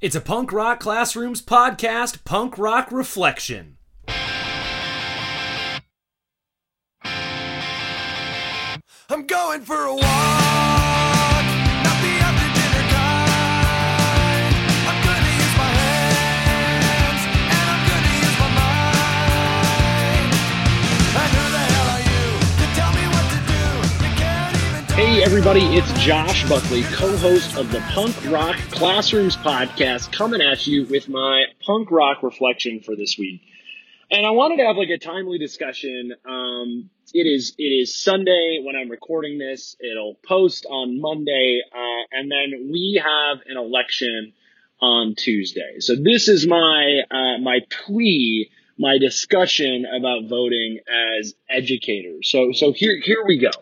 It's a Punk Rock Classrooms podcast, Punk Rock Reflection. I'm going for a walk, Hey, everybody, it's Josh Buckley, co host of the Punk Rock Classrooms podcast, coming at you with my punk rock reflection for this week. And I wanted to have like a timely discussion. Um, it is it is Sunday when I'm recording this. It'll post on Monday, uh, and then we have an election on Tuesday. So this is my uh, my plea, my discussion about voting as educators. So so here here we go.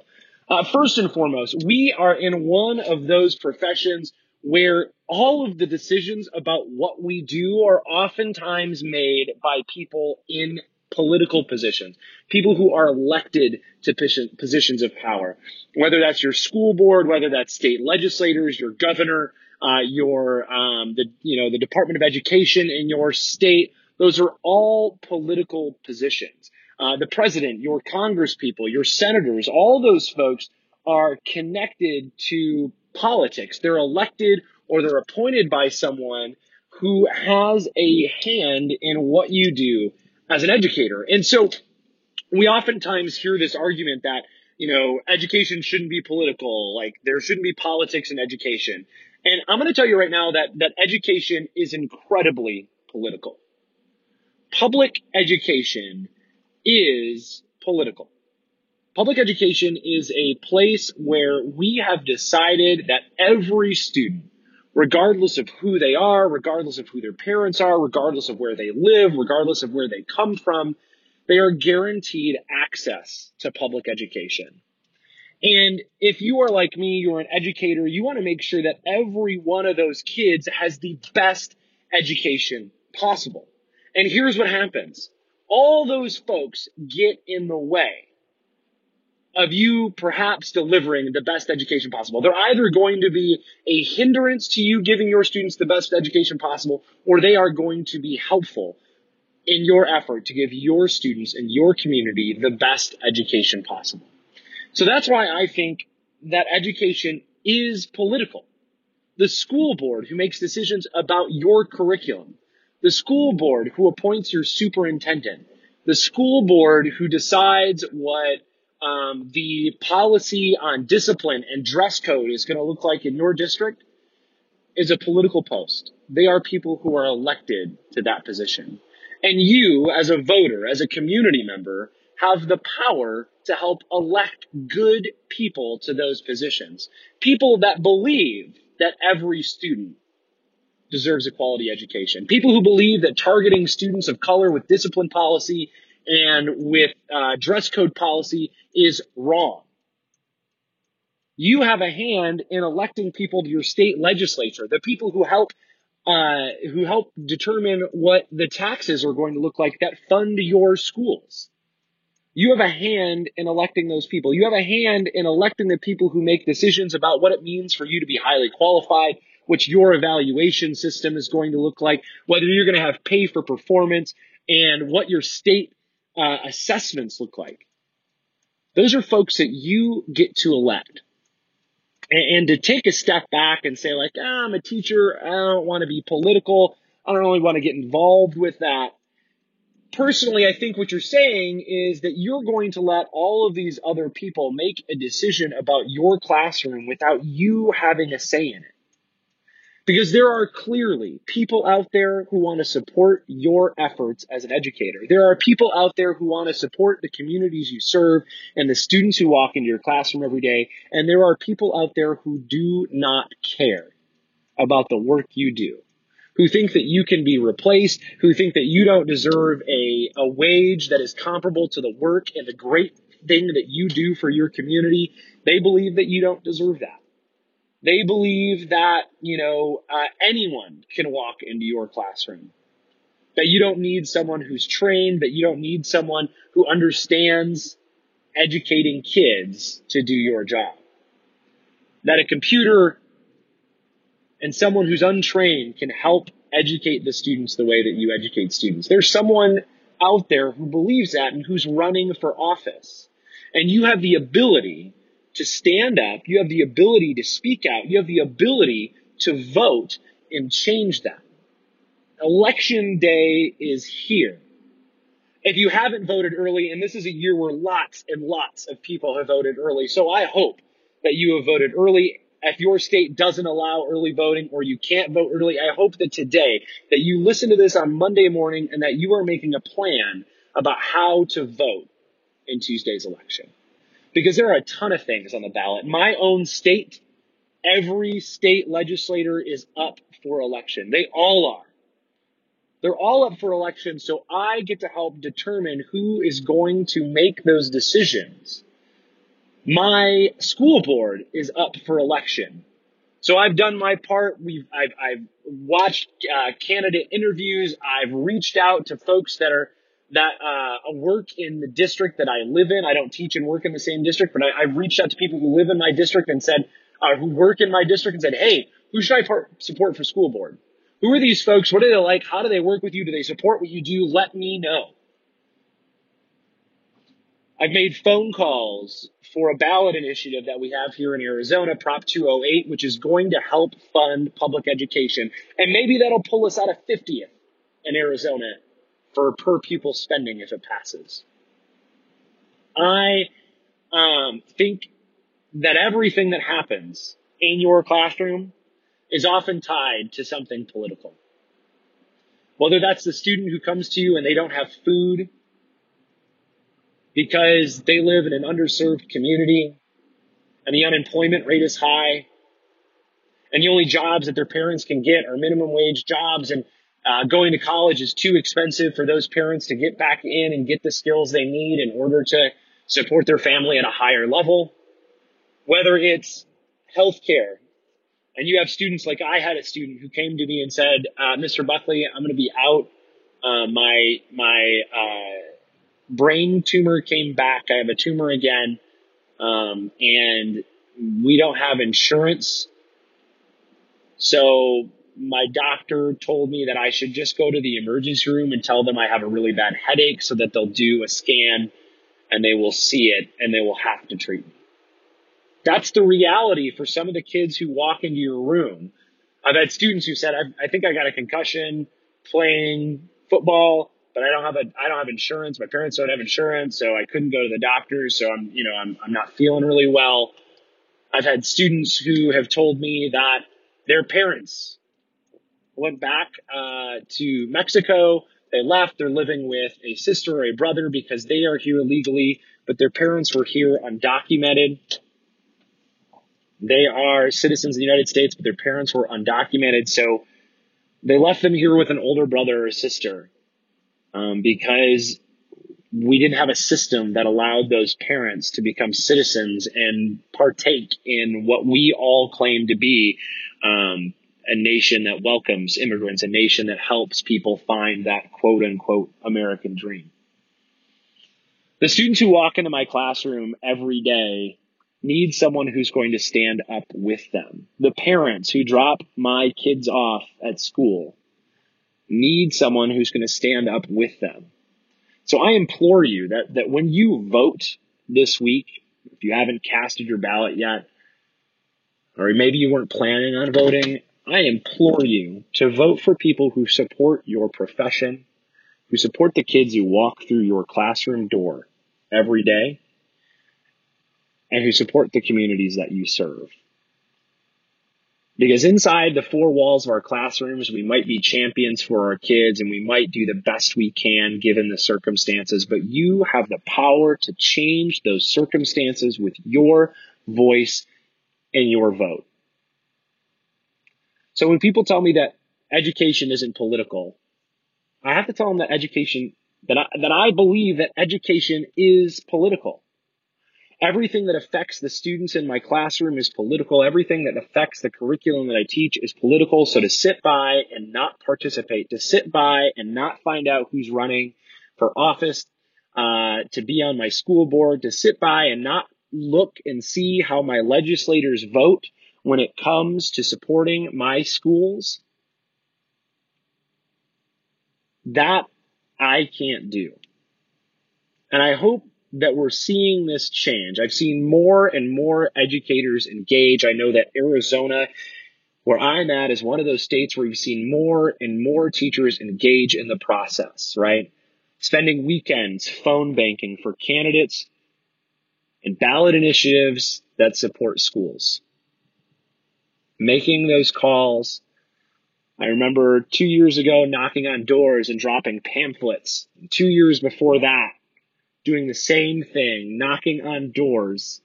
Uh, first and foremost, we are in one of those professions where all of the decisions about what we do are oftentimes made by people in political positions, people who are elected to posi- positions of power, whether that's your school board, whether that's state legislators, your governor, uh, your um, the you know the Department of Education in your state. Those are all political positions. Uh, the president, your Congress people, your senators, all those folks are connected to politics. They're elected or they're appointed by someone who has a hand in what you do as an educator. And so we oftentimes hear this argument that, you know, education shouldn't be political, like there shouldn't be politics in education. And I'm going to tell you right now that, that education is incredibly political. Public education is political. Public education is a place where we have decided that every student, regardless of who they are, regardless of who their parents are, regardless of where they live, regardless of where they come from, they are guaranteed access to public education. And if you are like me, you're an educator, you want to make sure that every one of those kids has the best education possible. And here's what happens. All those folks get in the way of you perhaps delivering the best education possible. They're either going to be a hindrance to you giving your students the best education possible, or they are going to be helpful in your effort to give your students and your community the best education possible. So that's why I think that education is political. The school board who makes decisions about your curriculum, the school board who appoints your superintendent, the school board who decides what um, the policy on discipline and dress code is going to look like in your district is a political post. They are people who are elected to that position. And you, as a voter, as a community member, have the power to help elect good people to those positions. People that believe that every student deserves a quality education. People who believe that targeting students of color with discipline policy and with uh, dress code policy is wrong. You have a hand in electing people to your state legislature, the people who help uh, who help determine what the taxes are going to look like that fund your schools. You have a hand in electing those people. You have a hand in electing the people who make decisions about what it means for you to be highly qualified, what your evaluation system is going to look like, whether you're going to have pay for performance, and what your state uh, assessments look like. Those are folks that you get to elect. And, and to take a step back and say, like, ah, I'm a teacher, I don't want to be political, I don't really want to get involved with that. Personally, I think what you're saying is that you're going to let all of these other people make a decision about your classroom without you having a say in it. Because there are clearly people out there who want to support your efforts as an educator. There are people out there who want to support the communities you serve and the students who walk into your classroom every day. And there are people out there who do not care about the work you do, who think that you can be replaced, who think that you don't deserve a, a wage that is comparable to the work and the great thing that you do for your community. They believe that you don't deserve that. They believe that, you know, uh, anyone can walk into your classroom. That you don't need someone who's trained, that you don't need someone who understands educating kids to do your job. That a computer and someone who's untrained can help educate the students the way that you educate students. There's someone out there who believes that and who's running for office. And you have the ability to stand up, you have the ability to speak out, you have the ability to vote and change that. Election day is here. If you haven't voted early, and this is a year where lots and lots of people have voted early, so I hope that you have voted early. If your state doesn't allow early voting or you can't vote early, I hope that today that you listen to this on Monday morning and that you are making a plan about how to vote in Tuesday's election. Because there are a ton of things on the ballot. My own state, every state legislator is up for election. They all are. They're all up for election, so I get to help determine who is going to make those decisions. My school board is up for election. So I've done my part. We've, I've, I've watched uh, candidate interviews. I've reached out to folks that are, that, uh, work in the district that I live in. I don't teach and work in the same district, but I, I've reached out to people who live in my district and said, uh, who work in my district and said, Hey, who should I support for school board? Who are these folks? What are they like? How do they work with you? Do they support what you do? Let me know. I've made phone calls for a ballot initiative that we have here in Arizona, Prop 208, which is going to help fund public education. And maybe that'll pull us out of 50th in Arizona for per pupil spending if it passes. I um, think that everything that happens in your classroom is often tied to something political. Whether that's the student who comes to you and they don't have food because they live in an underserved community and the unemployment rate is high and the only jobs that their parents can get are minimum wage jobs and uh, going to college is too expensive for those parents to get back in and get the skills they need in order to support their family at a higher level. Whether it's healthcare and you have students like I had a student who came to me and said, uh, Mr. Buckley, I'm going to be out. Uh, my, my, uh, brain tumor came back. I have a tumor again. Um, and we don't have insurance. So my doctor told me that I should just go to the emergency room and tell them I have a really bad headache so that they'll do a scan and they will see it and they will have to treat me. That's the reality for some of the kids who walk into your room. I've had students who said, I, I think I got a concussion playing football, but I don't have a, I don't have insurance. My parents don't have insurance, so I couldn't go to the doctor. So I'm, you know, I'm, I'm not feeling really well. I've had students who have told me that their parents went back uh, to Mexico. They left. They're living with a sister or a brother because they are here legally, but their parents were here undocumented. They are citizens of the United States, but their parents were undocumented. So they left them here with an older brother or sister um, because we didn't have a system that allowed those parents to become citizens and partake in what we all claim to be um, a nation that welcomes immigrants, a nation that helps people find that quote unquote American dream. The students who walk into my classroom every day need someone who's going to stand up with them. The parents who drop my kids off at school need someone who's going to stand up with them. So I implore you that, that when you vote this week, if you haven't casted your ballot yet, or maybe you weren't planning on voting, I implore you to vote for people who support your profession, who support the kids who walk through your classroom door every day, and who support the communities that you serve. Because inside the four walls of our classrooms, we might be champions for our kids and we might do the best we can given the circumstances, but you have the power to change those circumstances with your voice and your vote. So when people tell me that education isn't political, I have to tell them that education, that I, that I believe that education is political. Everything that affects the students in my classroom is political. Everything that affects the curriculum that I teach is political. So to sit by and not participate, to sit by and not find out who's running for office, uh, to be on my school board, to sit by and not look and see how my legislators vote when it comes to supporting my schools, that I can't do. And I hope that we're seeing this change. I've seen more and more educators engage. I know that Arizona, where I'm at, is one of those states where you've seen more and more teachers engage in the process, right? Spending weekends phone banking for candidates and ballot initiatives that support schools. Making those calls. I remember two years ago knocking on doors and dropping pamphlets. Two years before that, doing the same thing, knocking on doors,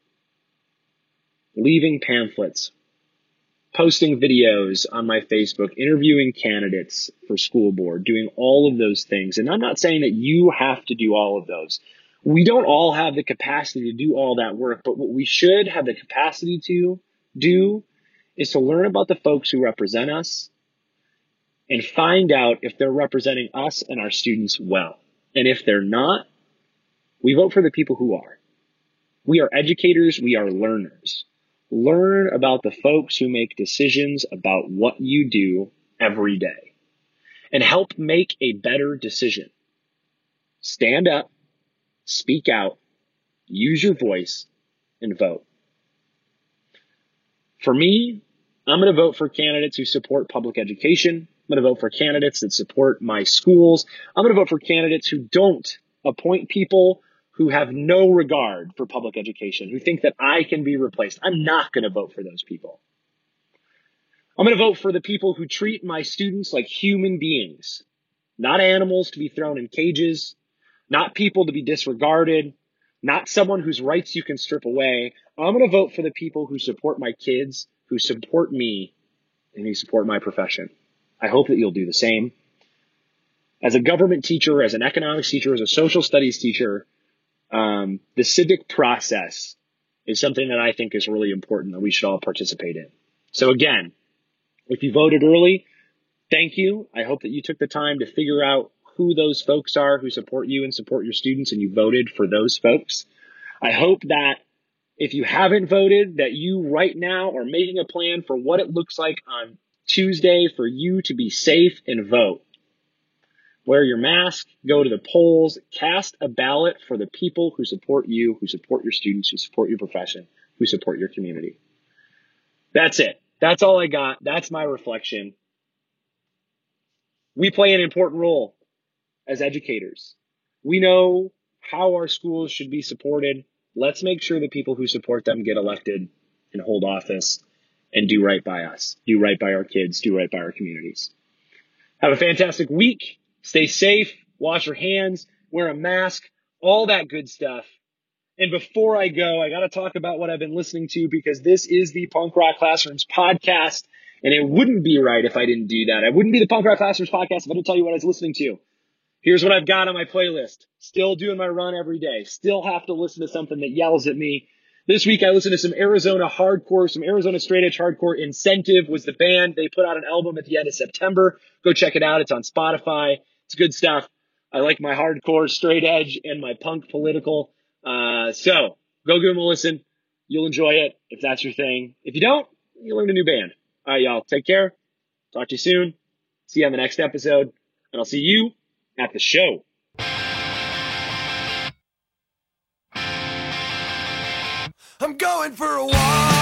leaving pamphlets, posting videos on my Facebook, interviewing candidates for school board, doing all of those things. And I'm not saying that you have to do all of those. We don't all have the capacity to do all that work, but what we should have the capacity to do is to learn about the folks who represent us and find out if they're representing us and our students well. And if they're not, we vote for the people who are. We are educators. We are learners. Learn about the folks who make decisions about what you do every day and help make a better decision. Stand up, speak out, use your voice, and vote. For me, I'm going to vote for candidates who support public education. I'm going to vote for candidates that support my schools. I'm going to vote for candidates who don't appoint people who have no regard for public education, who think that I can be replaced. I'm not going to vote for those people. I'm going to vote for the people who treat my students like human beings, not animals to be thrown in cages, not people to be disregarded, not someone whose rights you can strip away. I'm going to vote for the people who support my kids, who support me, and who support my profession. I hope that you'll do the same. As a government teacher, as an economics teacher, as a social studies teacher, um, the civic process is something that I think is really important that we should all participate in. So again, if you voted early, thank you. I hope that you took the time to figure out who those folks are who support you and support your students and you voted for those folks. I hope that if you haven't voted, that you right now are making a plan for what it looks like on Tuesday for you to be safe and vote. Wear your mask, go to the polls, cast a ballot for the people who support you, who support your students, who support your profession, who support your community. That's it. That's all I got. That's my reflection. We play an important role as educators. We know how our schools should be supported. Let's make sure the people who support them get elected and hold office and do right by us, do right by our kids, do right by our communities. Have a fantastic week. Stay safe, wash your hands, wear a mask, all that good stuff. And before I go, I got to talk about what I've been listening to because this is the Punk Rock Classrooms podcast. And it wouldn't be right if I didn't do that. I wouldn't be the Punk Rock Classrooms podcast if I didn't tell you what I was listening to. Here's what I've got on my playlist. Still doing my run every day. Still have to listen to something that yells at me. This week I listened to some Arizona hardcore, some Arizona straight edge hardcore. Incentive was the band. They put out an album at the end of September. Go check it out. It's on Spotify. It's good stuff. I like my hardcore straight edge and my punk political. Uh, so go give them a listen. You'll enjoy it if that's your thing. If you don't, you'll learn a new band. All right, y'all. Take care. Talk to you soon. See you on the next episode. And I'll see you at the show. I'm going for a walk.